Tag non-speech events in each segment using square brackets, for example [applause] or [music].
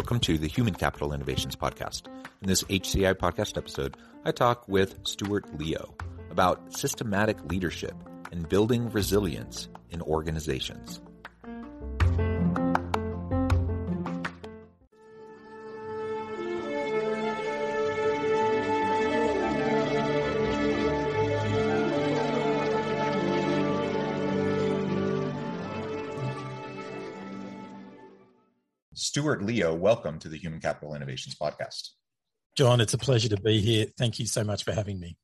Welcome to the Human Capital Innovations Podcast. In this HCI podcast episode, I talk with Stuart Leo about systematic leadership and building resilience in organizations. Stuart Leo, welcome to the Human Capital Innovations Podcast. John, it's a pleasure to be here. Thank you so much for having me.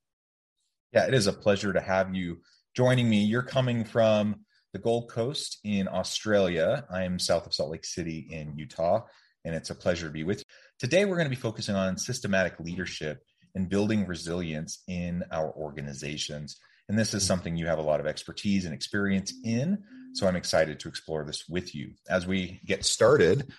Yeah, it is a pleasure to have you joining me. You're coming from the Gold Coast in Australia. I am south of Salt Lake City in Utah, and it's a pleasure to be with you. Today, we're going to be focusing on systematic leadership and building resilience in our organizations. And this is mm-hmm. something you have a lot of expertise and experience in. So I'm excited to explore this with you. As we get started,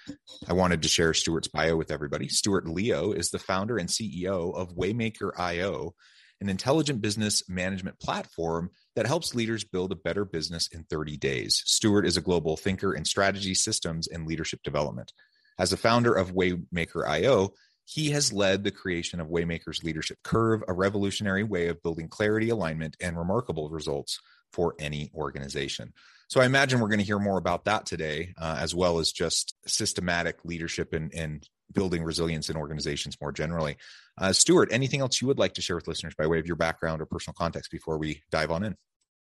I wanted to share Stuart's bio with everybody. Stuart Leo is the founder and CEO of Waymaker IO, an intelligent business management platform that helps leaders build a better business in 30 days. Stuart is a global thinker in strategy, systems, and leadership development. As the founder of Waymaker IO, he has led the creation of Waymaker's Leadership Curve, a revolutionary way of building clarity, alignment, and remarkable results for any organization. So I imagine we're going to hear more about that today, uh, as well as just systematic leadership and, and building resilience in organizations more generally. Uh, Stuart, anything else you would like to share with listeners by way of your background or personal context before we dive on in?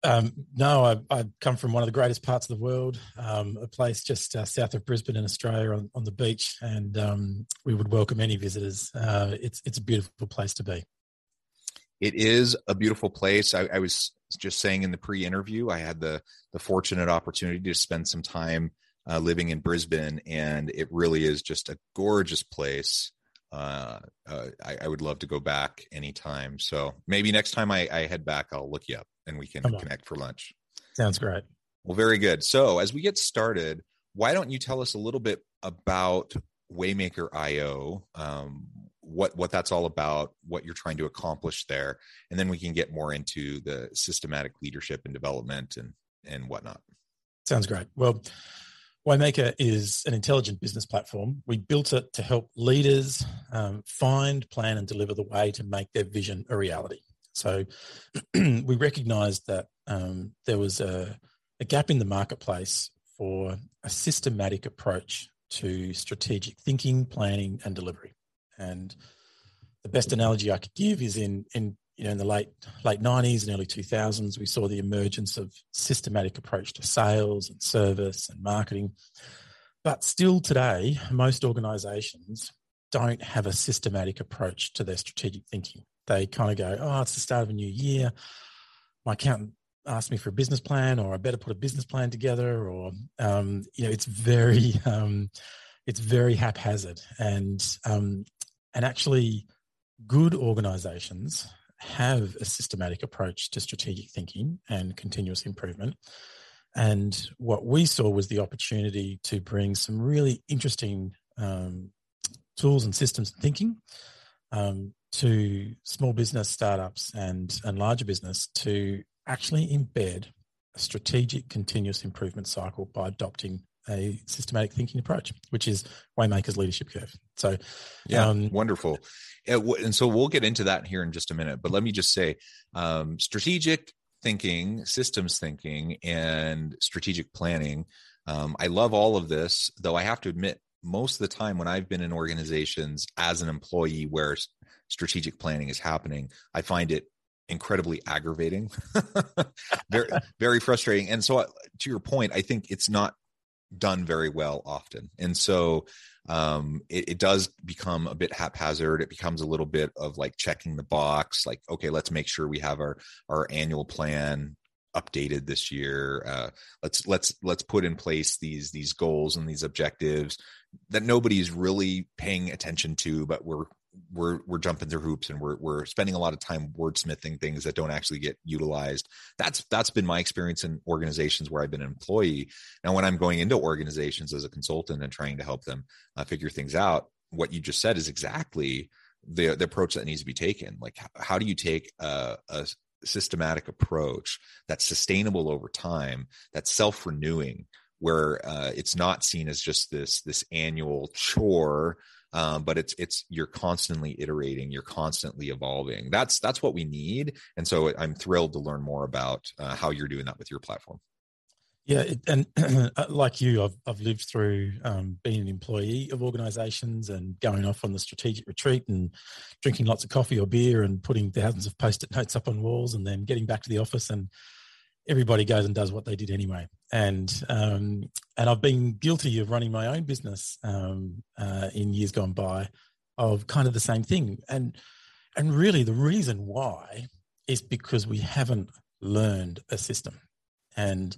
Um, no, I, I, come from one of the greatest parts of the world, um, a place just uh, south of Brisbane in Australia on, on the beach, and um, we would welcome any visitors. Uh, it's it's a beautiful place to be. It is a beautiful place. I, I was just saying in the pre-interview, I had the the fortunate opportunity to spend some time uh, living in Brisbane, and it really is just a gorgeous place. Uh, uh, I, I, would love to go back anytime. So maybe next time I, I head back, I'll look you up and we can connect for lunch. Sounds great. Well, very good. So as we get started, why don't you tell us a little bit about Waymaker IO, um, what what that's all about, what you're trying to accomplish there, and then we can get more into the systematic leadership and development and and whatnot. Sounds great. Well, Waymaker is an intelligent business platform. We built it to help leaders um, find, plan, and deliver the way to make their vision a reality. So [clears throat] we recognized that um, there was a, a gap in the marketplace for a systematic approach to strategic thinking, planning, and delivery. And the best analogy I could give is in in you know in the late late 90s and early 2000s we saw the emergence of systematic approach to sales and service and marketing but still today most organizations don't have a systematic approach to their strategic thinking they kind of go, oh, it's the start of a new year. My accountant asked me for a business plan, or I better put a business plan together, or um, you know, it's very, [laughs] um, it's very haphazard, and um, and actually, good organisations have a systematic approach to strategic thinking and continuous improvement. And what we saw was the opportunity to bring some really interesting um, tools and systems and thinking um, to small business startups and, and larger business to actually embed a strategic continuous improvement cycle by adopting a systematic thinking approach, which is Waymaker's leadership curve. So, yeah, um, wonderful. And so we'll get into that here in just a minute. But let me just say, um, strategic thinking, systems thinking, and strategic planning. Um, I love all of this, though I have to admit, most of the time when I've been in organizations as an employee where strategic planning is happening, I find it incredibly aggravating, [laughs] very, very frustrating. And so, uh, to your point, I think it's not done very well often. And so, um, it, it, does become a bit haphazard. It becomes a little bit of like checking the box, like, okay, let's make sure we have our, our annual plan updated this year. Uh, let's let's let's put in place these these goals and these objectives that nobody's really paying attention to, but we're we're we're jumping through hoops and we're we're spending a lot of time wordsmithing things that don't actually get utilized. That's that's been my experience in organizations where I've been an employee. Now, when I'm going into organizations as a consultant and trying to help them uh, figure things out, what you just said is exactly the the approach that needs to be taken. Like, how, how do you take a, a systematic approach that's sustainable over time, that's self renewing? where uh, it's not seen as just this this annual chore um, but it's it's you're constantly iterating you're constantly evolving. That's that's what we need. And so i'm thrilled to learn more about uh, how you're doing that with your platform. Yeah and [clears throat] uh, like you i've, I've lived through um, being an employee of organizations and going off on the strategic retreat and drinking lots of coffee or beer and putting thousands of post-it notes up on walls and then getting back to the office and everybody goes and does what they did anyway. And um, and I've been guilty of running my own business um, uh, in years gone by, of kind of the same thing. And and really, the reason why is because we haven't learned a system. And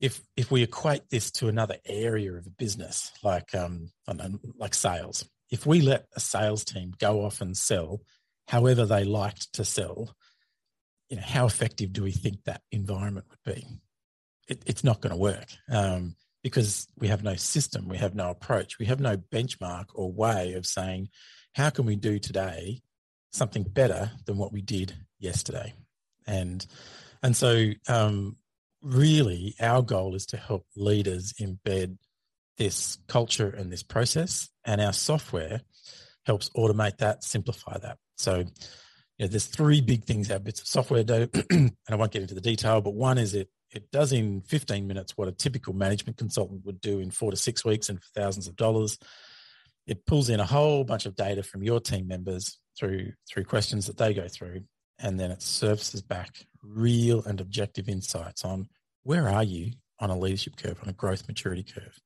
if if we equate this to another area of a business, like um, know, like sales, if we let a sales team go off and sell however they liked to sell, you know, how effective do we think that environment would be? It, it's not going to work um, because we have no system, we have no approach, we have no benchmark or way of saying, how can we do today something better than what we did yesterday? And and so, um, really, our goal is to help leaders embed this culture and this process, and our software helps automate that, simplify that. So, know, there's three big things our bits of software do, [clears throat] and I won't get into the detail, but one is it it does in 15 minutes what a typical management consultant would do in four to six weeks and for thousands of dollars. It pulls in a whole bunch of data from your team members through through questions that they go through, and then it surfaces back real and objective insights on where are you on a leadership curve, on a growth maturity curve.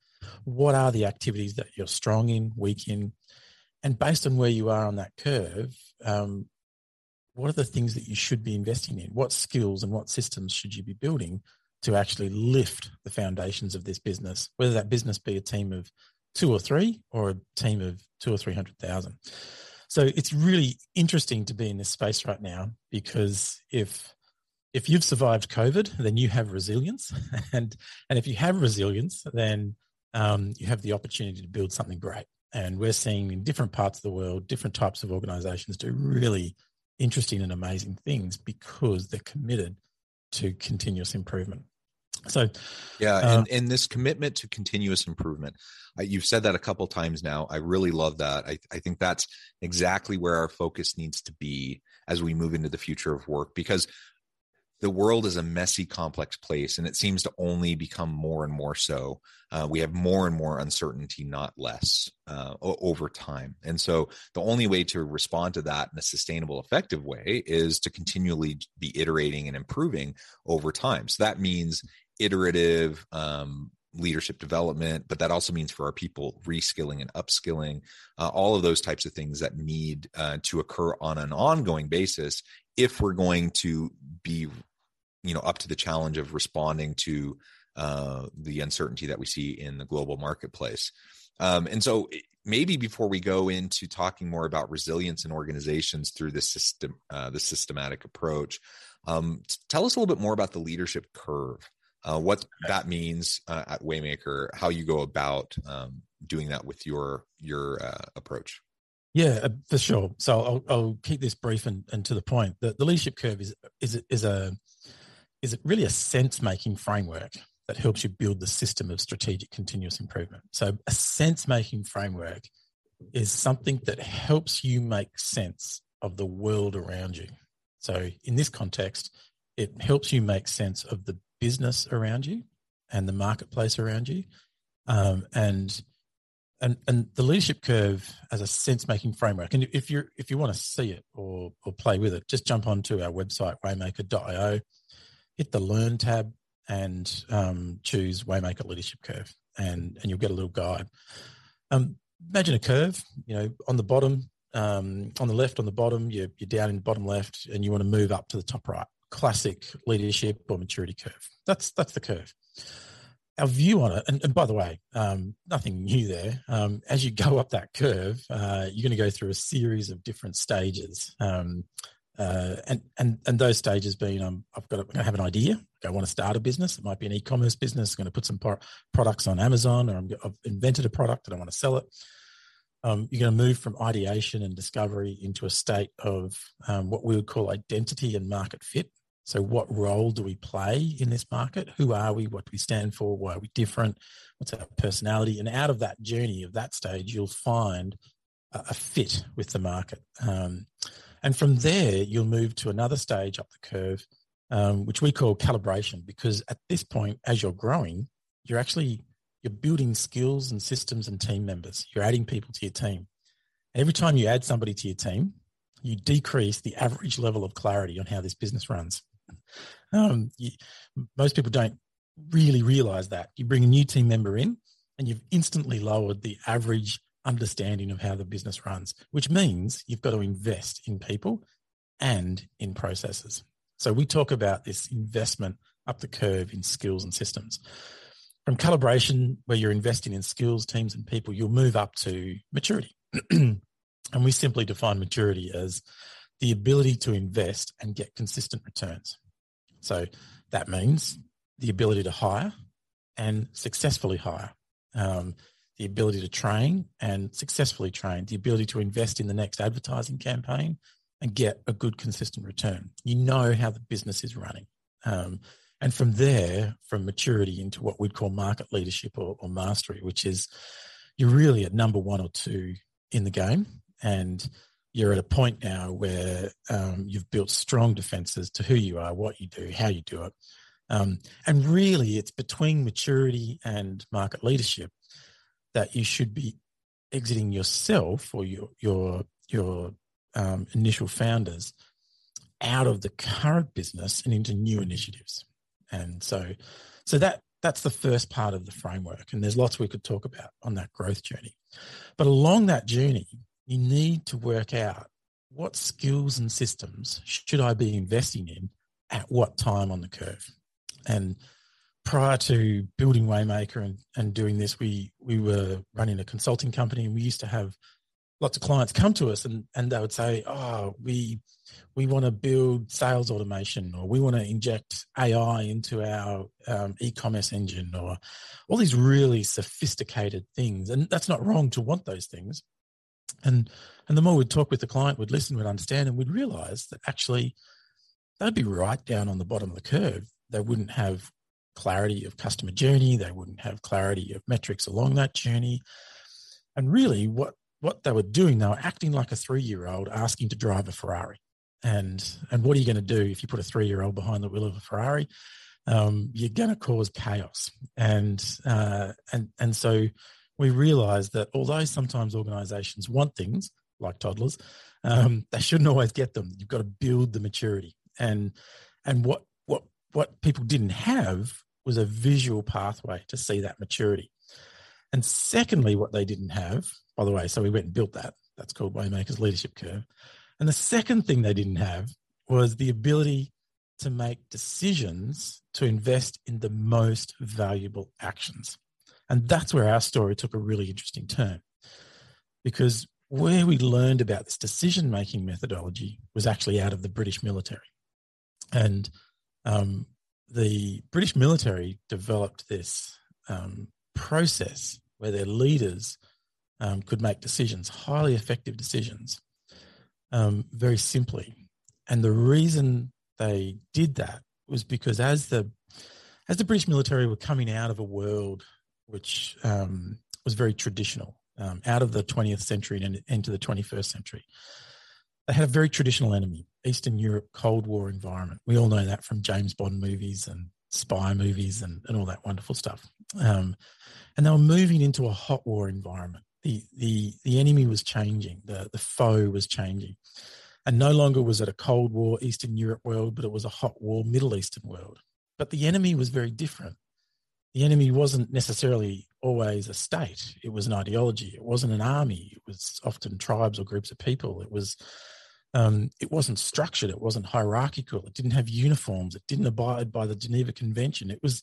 What are the activities that you're strong in, weak in, and based on where you are on that curve, um, what are the things that you should be investing in? What skills and what systems should you be building to actually lift the foundations of this business, whether that business be a team of two or three or a team of two or 300,000. So it's really interesting to be in this space right now because if if you've survived COVID, then you have resilience, [laughs] and and if you have resilience, then um, you have the opportunity to build something great. And we're seeing in different parts of the world, different types of organizations do really interesting and amazing things because they're committed to continuous improvement. So, yeah, uh, and, and this commitment to continuous improvement, uh, you've said that a couple times now. I really love that. I, I think that's exactly where our focus needs to be as we move into the future of work because the world is a messy, complex place, and it seems to only become more and more so. Uh, we have more and more uncertainty, not less, uh, over time. And so, the only way to respond to that in a sustainable, effective way is to continually be iterating and improving over time. So, that means iterative um, leadership development, but that also means for our people reskilling and upskilling, uh, all of those types of things that need uh, to occur on an ongoing basis if we're going to be you know up to the challenge of responding to uh, the uncertainty that we see in the global marketplace um, and so maybe before we go into talking more about resilience in organizations through the system uh, the systematic approach um, tell us a little bit more about the leadership curve uh, what that means uh, at waymaker how you go about um, doing that with your your uh, approach yeah, uh, for sure. So I'll, I'll keep this brief and, and to the point. The, the leadership curve is is is a is it really a sense making framework that helps you build the system of strategic continuous improvement. So a sense making framework is something that helps you make sense of the world around you. So in this context, it helps you make sense of the business around you and the marketplace around you, um, and and and the leadership curve as a sense making framework and if you if you want to see it or or play with it just jump onto our website waymaker.io hit the learn tab and um, choose waymaker leadership curve and and you'll get a little guide um, imagine a curve you know on the bottom um, on the left on the bottom you're, you're down in the bottom left and you want to move up to the top right classic leadership or maturity curve. That's that's the curve. Our view on it, and, and by the way, um, nothing new there. Um, as you go up that curve, uh, you're going to go through a series of different stages. Uh, and and and those stages being, um, I've got to have an idea. I want to start a business. It might be an e-commerce business. I'm going to put some pro- products on Amazon, or i have invented a product and I want to sell it um, you're going to move from ideation and discovery into a state of um, what we would call identity and market fit. So, what role do we play in this market? Who are we? What do we stand for? Why are we different? What's our personality? And out of that journey of that stage, you'll find a, a fit with the market. Um, and from there, you'll move to another stage up the curve, um, which we call calibration, because at this point, as you're growing, you're actually you're building skills and systems and team members. You're adding people to your team. Every time you add somebody to your team, you decrease the average level of clarity on how this business runs. Um, you, most people don't really realize that. You bring a new team member in, and you've instantly lowered the average understanding of how the business runs, which means you've got to invest in people and in processes. So we talk about this investment up the curve in skills and systems from calibration, where you're investing in skills, teams, and people, you'll move up to maturity. [clears throat] and we simply define maturity as the ability to invest and get consistent returns. So that means the ability to hire and successfully hire, um, the ability to train and successfully train, the ability to invest in the next advertising campaign and get a good, consistent return. You know how the business is running. Um, and from there, from maturity into what we'd call market leadership or, or mastery, which is you're really at number one or two in the game. And you're at a point now where um, you've built strong defenses to who you are, what you do, how you do it. Um, and really, it's between maturity and market leadership that you should be exiting yourself or your your your um, initial founders out of the current business and into new initiatives. And so, so that that's the first part of the framework. And there's lots we could talk about on that growth journey. But along that journey, you need to work out what skills and systems should I be investing in at what time on the curve. And prior to building Waymaker and, and doing this, we we were running a consulting company and we used to have lots of clients come to us and, and they would say, Oh, we we want to build sales automation or we want to inject AI into our um, e-commerce engine or all these really sophisticated things. And that's not wrong to want those things. And and the more we'd talk with the client, we'd listen, we'd understand, and we'd realize that actually they'd be right down on the bottom of the curve. They wouldn't have clarity of customer journey. They wouldn't have clarity of metrics along that journey. And really, what what they were doing, they were acting like a three year old asking to drive a Ferrari. And and what are you going to do if you put a three year old behind the wheel of a Ferrari? Um, you're going to cause chaos. And uh, and and so we realized that although sometimes organizations want things like toddlers, um, they shouldn't always get them. You've got to build the maturity. And and what what what people didn't have was a visual pathway to see that maturity. And secondly, what they didn't have by the way. So we went and built that. That's called Waymaker's Leadership Curve. And the second thing they didn't have was the ability to make decisions to invest in the most valuable actions. And that's where our story took a really interesting turn because where we learned about this decision making methodology was actually out of the British military. And um, the British military developed this um, process where their leaders um, could make decisions, highly effective decisions, um, very simply. And the reason they did that was because as the as the British military were coming out of a world which um, was very traditional, um, out of the 20th century and into the 21st century, they had a very traditional enemy, Eastern Europe, Cold War environment. We all know that from James Bond movies and spy movies and, and all that wonderful stuff. Um, and they were moving into a hot war environment the the the enemy was changing, the the foe was changing, and no longer was it a Cold War Eastern Europe world, but it was a hot war Middle Eastern world. But the enemy was very different. The enemy wasn't necessarily always a state; it was an ideology. It wasn't an army. It was often tribes or groups of people. It was Um, it wasn't structured. It wasn't hierarchical. It didn't have uniforms. It didn't abide by the Geneva Convention. It was,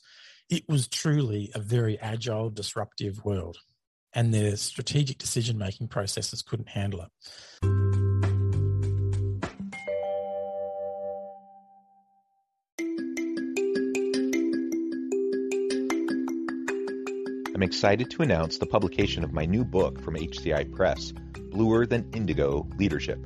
it was truly a very agile, disruptive world, and their strategic decision making processes couldn't handle it. I'm excited to announce the publication of my new book from HCI Press, Bluer Than Indigo Leadership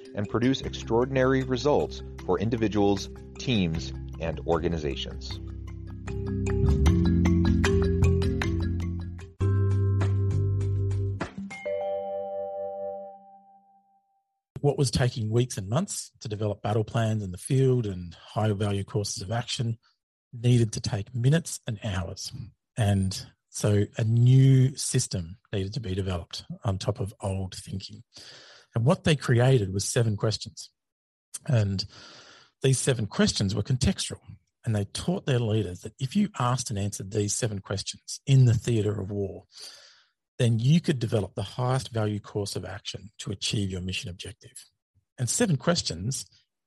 and produce extraordinary results for individuals, teams, and organizations. What was taking weeks and months to develop battle plans in the field and high value courses of action needed to take minutes and hours. And so a new system needed to be developed on top of old thinking. And what they created was seven questions. And these seven questions were contextual. And they taught their leaders that if you asked and answered these seven questions in the theatre of war, then you could develop the highest value course of action to achieve your mission objective. And seven questions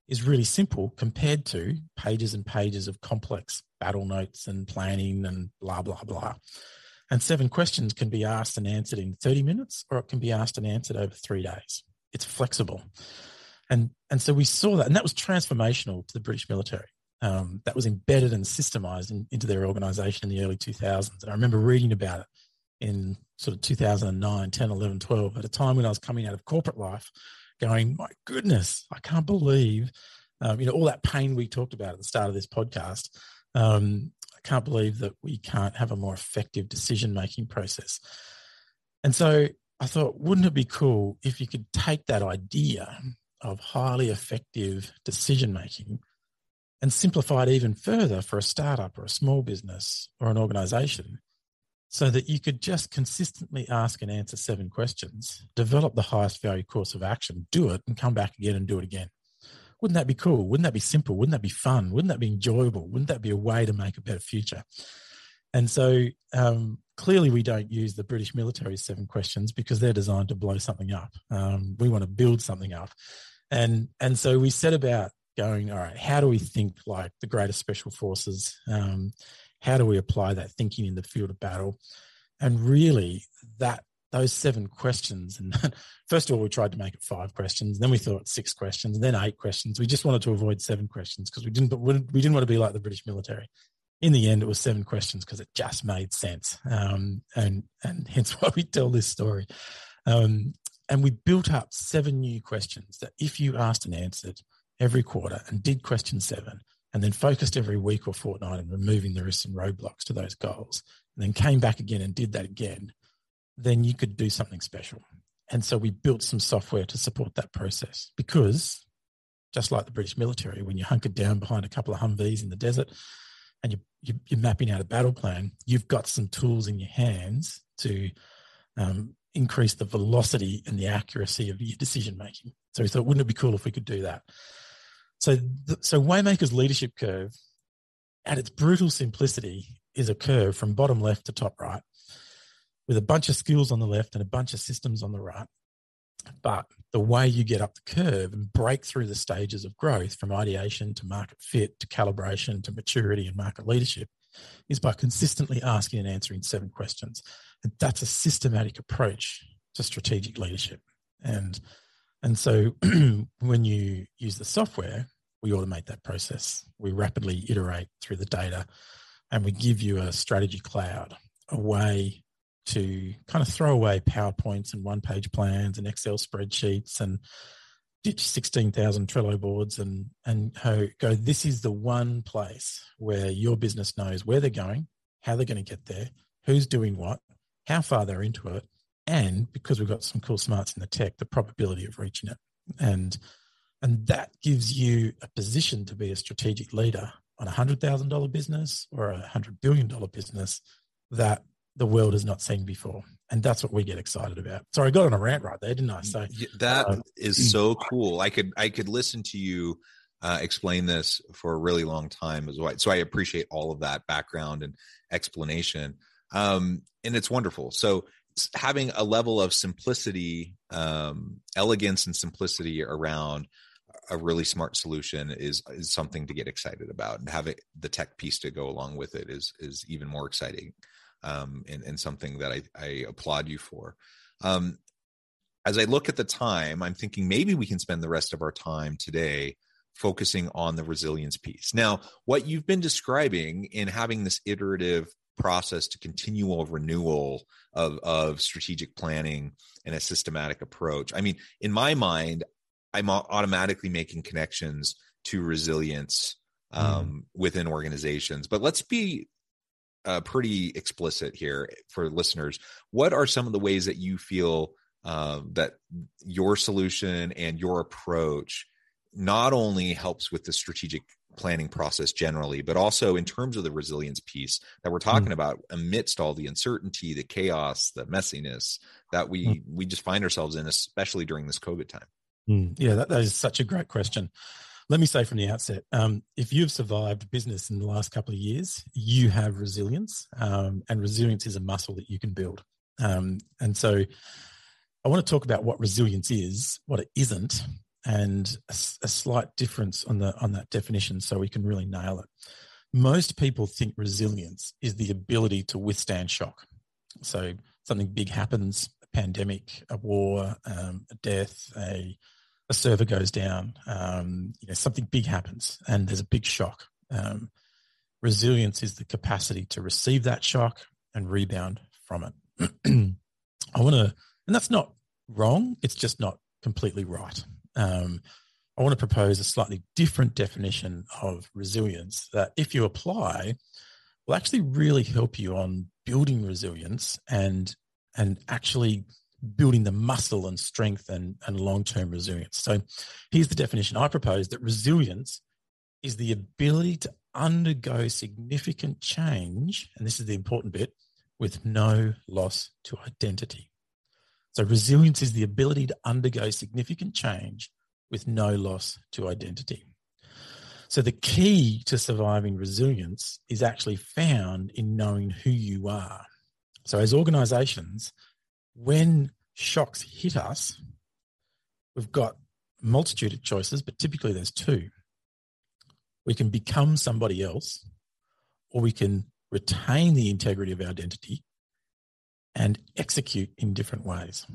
is really simple compared to pages and pages of complex battle notes and planning and blah, blah, blah. And seven questions can be asked and answered in 30 minutes, or it can be asked and answered over three days. It's flexible. And, and so we saw that, and that was transformational to the British military. Um, that was embedded and systemized in, into their organization in the early 2000s. And I remember reading about it in sort of 2009, 10, 11, 12, at a time when I was coming out of corporate life, going, my goodness, I can't believe, um, you know, all that pain we talked about at the start of this podcast. Um, I can't believe that we can't have a more effective decision making process. And so I thought, wouldn't it be cool if you could take that idea of highly effective decision making and simplify it even further for a startup or a small business or an organization so that you could just consistently ask and answer seven questions, develop the highest value course of action, do it, and come back again and do it again. Wouldn't that be cool? Wouldn't that be simple? Wouldn't that be fun? Wouldn't that be enjoyable? Wouldn't that be a way to make a better future? And so um, clearly, we don't use the British military's seven questions because they're designed to blow something up. Um, we want to build something up, and and so we set about going. All right, how do we think like the greatest special forces? Um, how do we apply that thinking in the field of battle? And really, that those seven questions. And [laughs] first of all, we tried to make it five questions. Then we thought six questions, then eight questions. We just wanted to avoid seven questions because we didn't. But We didn't want to be like the British military. In the end, it was seven questions because it just made sense, um, and and [laughs] hence why we tell this story. Um, and we built up seven new questions that, if you asked and answered every quarter, and did question seven, and then focused every week or fortnight on removing the risks and roadblocks to those goals, and then came back again and did that again, then you could do something special. And so we built some software to support that process because just like the British military, when you're hunkered down behind a couple of Humvees in the desert and you, you, you're mapping out a battle plan, you've got some tools in your hands to um, increase the velocity and the accuracy of your decision making. So we thought, wouldn't it be cool if we could do that? So, the, so Waymaker's leadership curve, at its brutal simplicity, is a curve from bottom left to top right with a bunch of skills on the left and a bunch of systems on the right. But the way you get up the curve and break through the stages of growth from ideation to market fit to calibration to maturity and market leadership is by consistently asking and answering seven questions. And that's a systematic approach to strategic leadership. And and so [clears throat] when you use the software, we automate that process. We rapidly iterate through the data and we give you a strategy cloud, a way to kind of throw away PowerPoints and one page plans and Excel spreadsheets and ditch 16,000 Trello boards and, and go, this is the one place where your business knows where they're going, how they're going to get there, who's doing what, how far they're into it, and because we've got some cool smarts in the tech, the probability of reaching it. And and that gives you a position to be a strategic leader on a hundred thousand dollar business or a hundred billion dollar business that the world has not seen before. And that's what we get excited about. Sorry, I got on a rant right there, didn't I? So that uh, is [clears throat] so cool. I could I could listen to you uh, explain this for a really long time as well. So I appreciate all of that background and explanation. Um, and it's wonderful. So having a level of simplicity, um, elegance, and simplicity around a really smart solution is is something to get excited about, and having the tech piece to go along with it is is even more exciting, um, and, and something that I, I applaud you for. Um, as I look at the time, I'm thinking maybe we can spend the rest of our time today focusing on the resilience piece. Now, what you've been describing in having this iterative process to continual renewal of, of strategic planning and a systematic approach. I mean, in my mind, I'm automatically making connections to resilience mm. um, mm. within organizations. But let's be uh, pretty explicit here for listeners. What are some of the ways that you feel uh, that your solution and your approach not only helps with the strategic planning process generally, but also in terms of the resilience piece that we're talking mm. about amidst all the uncertainty, the chaos, the messiness that we mm. we just find ourselves in, especially during this COVID time. Mm. Yeah, that, that is such a great question. Let me say from the outset, um, if you've survived business in the last couple of years, you have resilience, um, and resilience is a muscle that you can build. Um, and so, I want to talk about what resilience is, what it isn't, and a, a slight difference on the on that definition so we can really nail it. Most people think resilience is the ability to withstand shock. So something big happens, a pandemic, a war, um, a death, a a server goes down, um, you know, something big happens and there's a big shock. Um, resilience is the capacity to receive that shock and rebound from it. [clears throat] I want to, and that's not wrong. It's just not completely right um, I want to propose a slightly different definition of resilience that, if you apply, will actually really help you on building resilience and and actually building the muscle and strength and, and long-term resilience. So here's the definition I propose that resilience is the ability to undergo significant change, and this is the important bit, with no loss to identity. So, resilience is the ability to undergo significant change with no loss to identity. So, the key to surviving resilience is actually found in knowing who you are. So, as organizations, when shocks hit us, we've got multitude of choices, but typically there's two. We can become somebody else, or we can retain the integrity of our identity and execute in different ways.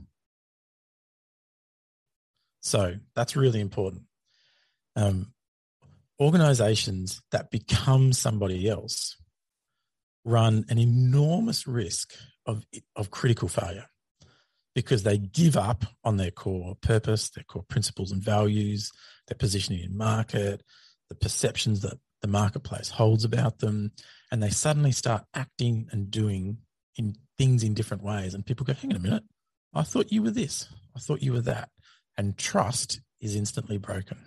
So that's really important. Um, organizations that become somebody else run an enormous risk of, of critical failure because they give up on their core purpose, their core principles and values, their positioning in market, the perceptions that the marketplace holds about them, and they suddenly start acting and doing in things in different ways. And people go, hang on a minute, I thought you were this, I thought you were that. And trust is instantly broken.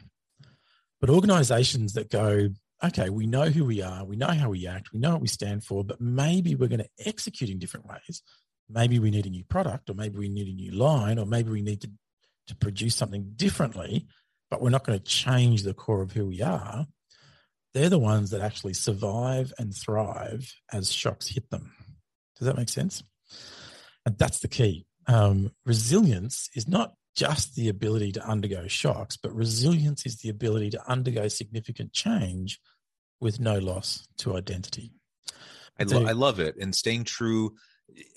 But organizations that go, okay, we know who we are, we know how we act, we know what we stand for, but maybe we're going to execute in different ways. Maybe we need a new product, or maybe we need a new line, or maybe we need to, to produce something differently, but we're not going to change the core of who we are. They're the ones that actually survive and thrive as shocks hit them. Does that make sense? And that's the key. Um, resilience is not just the ability to undergo shocks, but resilience is the ability to undergo significant change with no loss to identity. I, lo- I love it. And staying true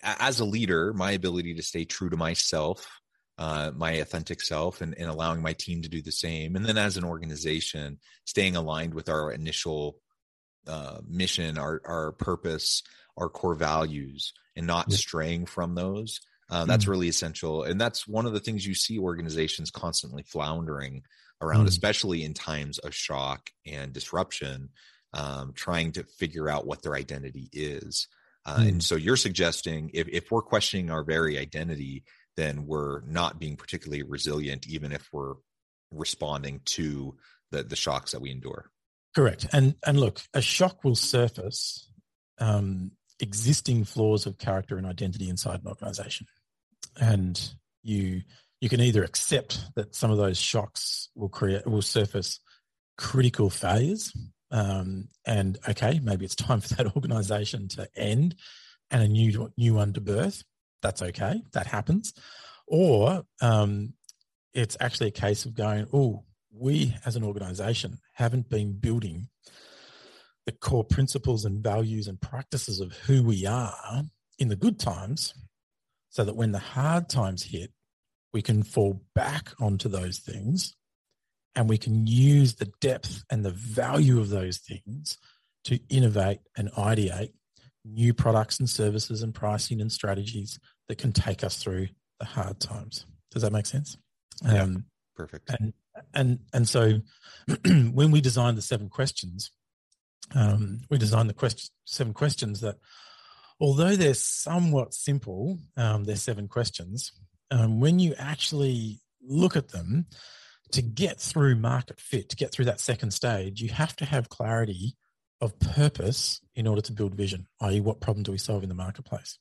as a leader, my ability to stay true to myself uh, my authentic self and, and allowing my team to do the same. And then as an organization, staying aligned with our initial uh, mission, our, our purpose, our core values, and not yeah. straying from those. Uh, that's mm. really essential. And that's one of the things you see organizations constantly floundering around, mm. especially in times of shock and disruption, um, trying to figure out what their identity is. Uh, mm. And so you're suggesting if, if we're questioning our very identity, then we're not being particularly resilient, even if we're responding to the, the shocks that we endure. Correct. And and look, a shock will surface um, existing flaws of character and identity inside an organization, and you you can either accept that some of those shocks will create will surface critical failures, um, and okay, maybe it's time for that [laughs] organization to end and a new new one to birth. That's okay. That happens. Or um, it's actually a case of going, oh, we as an organization haven't been building the core principles and values and practices of who we are in the good times so that when the hard times hit, we can fall back onto those things and we can use the depth and the value of those things to innovate and ideate new products and services and pricing and strategies that can take us through the hard times. Does that make sense? Yeah, um, perfect. And and and so [clears throat] when we designed the seven questions, um, we designed the question seven questions that, although they're somewhat simple, um, they're seven questions. Um, when you actually look at them, to get through market fit, to get through that second stage, you have to have clarity of purpose in order to build vision, i.e., what problem do we solve in the marketplace?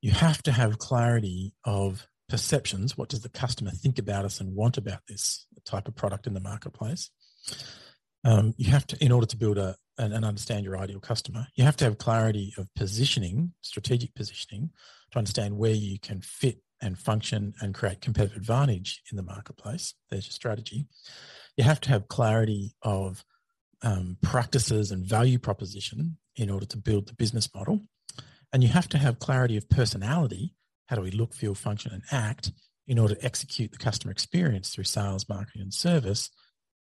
You have to have clarity of perceptions. What does the customer think about us and want about this type of product in the marketplace? Um, you have to, in order to build a and, and understand your ideal customer, you have to have clarity of positioning, strategic positioning, to understand where you can fit and function and create competitive advantage in the marketplace. There's your strategy. You have to have clarity of um, practices and value proposition in order to build the business model. And you have to have clarity of personality. How do we look, feel, function, and act in order to execute the customer experience through sales, marketing, and service?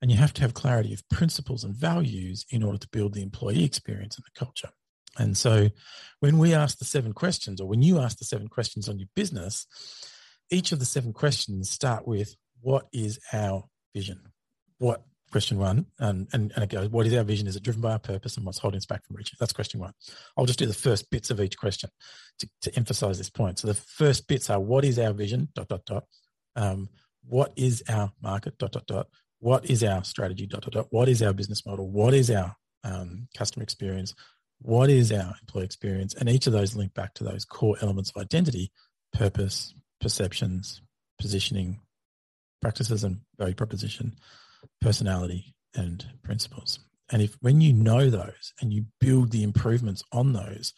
And you have to have clarity of principles and values in order to build the employee experience and the culture. And so when we ask the seven questions, or when you ask the seven questions on your business, each of the seven questions start with what is our vision? What question one, and, and, and it goes, what is our vision? Is it driven by our purpose and what's holding us back from reaching? That's question one. I'll just do the first bits of each question to, to emphasize this point. So the first bits are what is our vision, dot, dot, dot. Um, what is our market, dot, dot, dot. What is our strategy, dot, dot, dot. What is our business model? What is our um, customer experience? What is our employee experience? And each of those link back to those core elements of identity, purpose, perceptions, positioning, practices and value proposition, personality, and principles. And if when you know those and you build the improvements on those,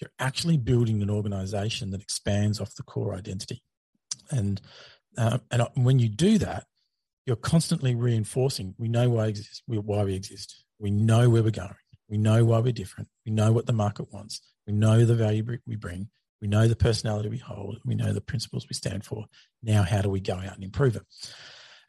you're actually building an organization that expands off the core identity. And uh, and when you do that, you're constantly reinforcing. We know why exist. Why we exist. We know where we're going. We know why we're different. We know what the market wants. We know the value we bring. We know the personality we hold. We know the principles we stand for. Now, how do we go out and improve it?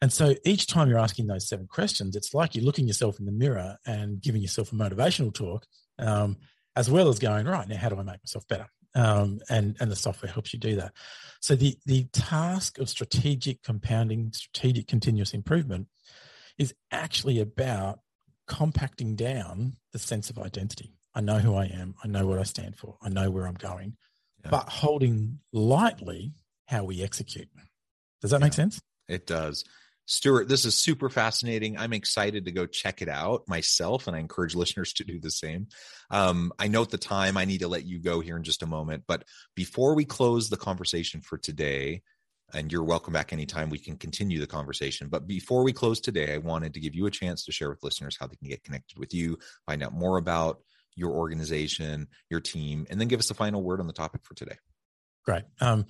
And so each time you're asking those seven questions, it's like you're looking yourself in the mirror and giving yourself a motivational talk, um, as well as going, right, now how do I make myself better? Um, and, and the software helps you do that. So the, the task of strategic compounding, strategic continuous improvement is actually about compacting down the sense of identity. I know who I am. I know what I stand for. I know where I'm going, yeah. but holding lightly how we execute. Does that yeah, make sense? It does. Stuart, this is super fascinating. I'm excited to go check it out myself, and I encourage listeners to do the same. Um, I note the time. I need to let you go here in just a moment. But before we close the conversation for today, and you're welcome back anytime we can continue the conversation. But before we close today, I wanted to give you a chance to share with listeners how they can get connected with you, find out more about your organization, your team, and then give us a final word on the topic for today. Great. Um,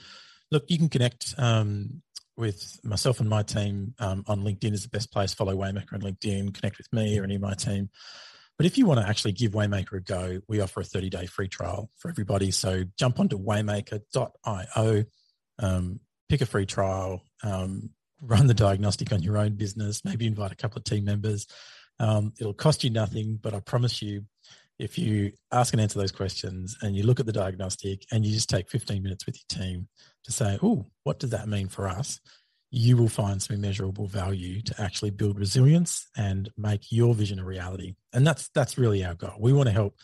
look, you can connect um, with myself and my team um, on LinkedIn is the best place. Follow Waymaker on LinkedIn, connect with me or any of my team. But if you want to actually give Waymaker a go, we offer a 30 day free trial for everybody. So jump onto waymaker.io. Um, pick a free trial, um, run the diagnostic on your own business, maybe invite a couple of team members. Um, it'll cost you nothing, but I promise you, if you ask and answer those questions and you look at the diagnostic and you just take 15 minutes with your team to say, oh, what does that mean for us? You will find some immeasurable value to actually build resilience and make your vision a reality. And that's that's really our goal. We want to help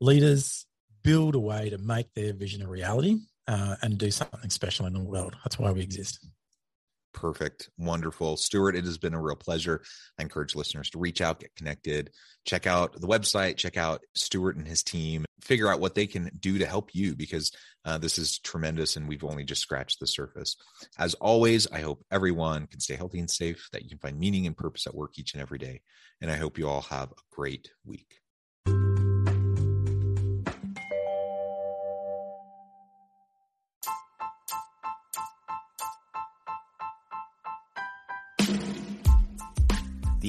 leaders build a way to make their vision a reality uh, and do something special in the world. That's why we exist. Perfect. Wonderful. Stuart, it has been a real pleasure. I encourage listeners to reach out, get connected, check out the website, check out Stuart and his team, figure out what they can do to help you because uh, this is tremendous and we've only just scratched the surface. As always, I hope everyone can stay healthy and safe, that you can find meaning and purpose at work each and every day. And I hope you all have a great week.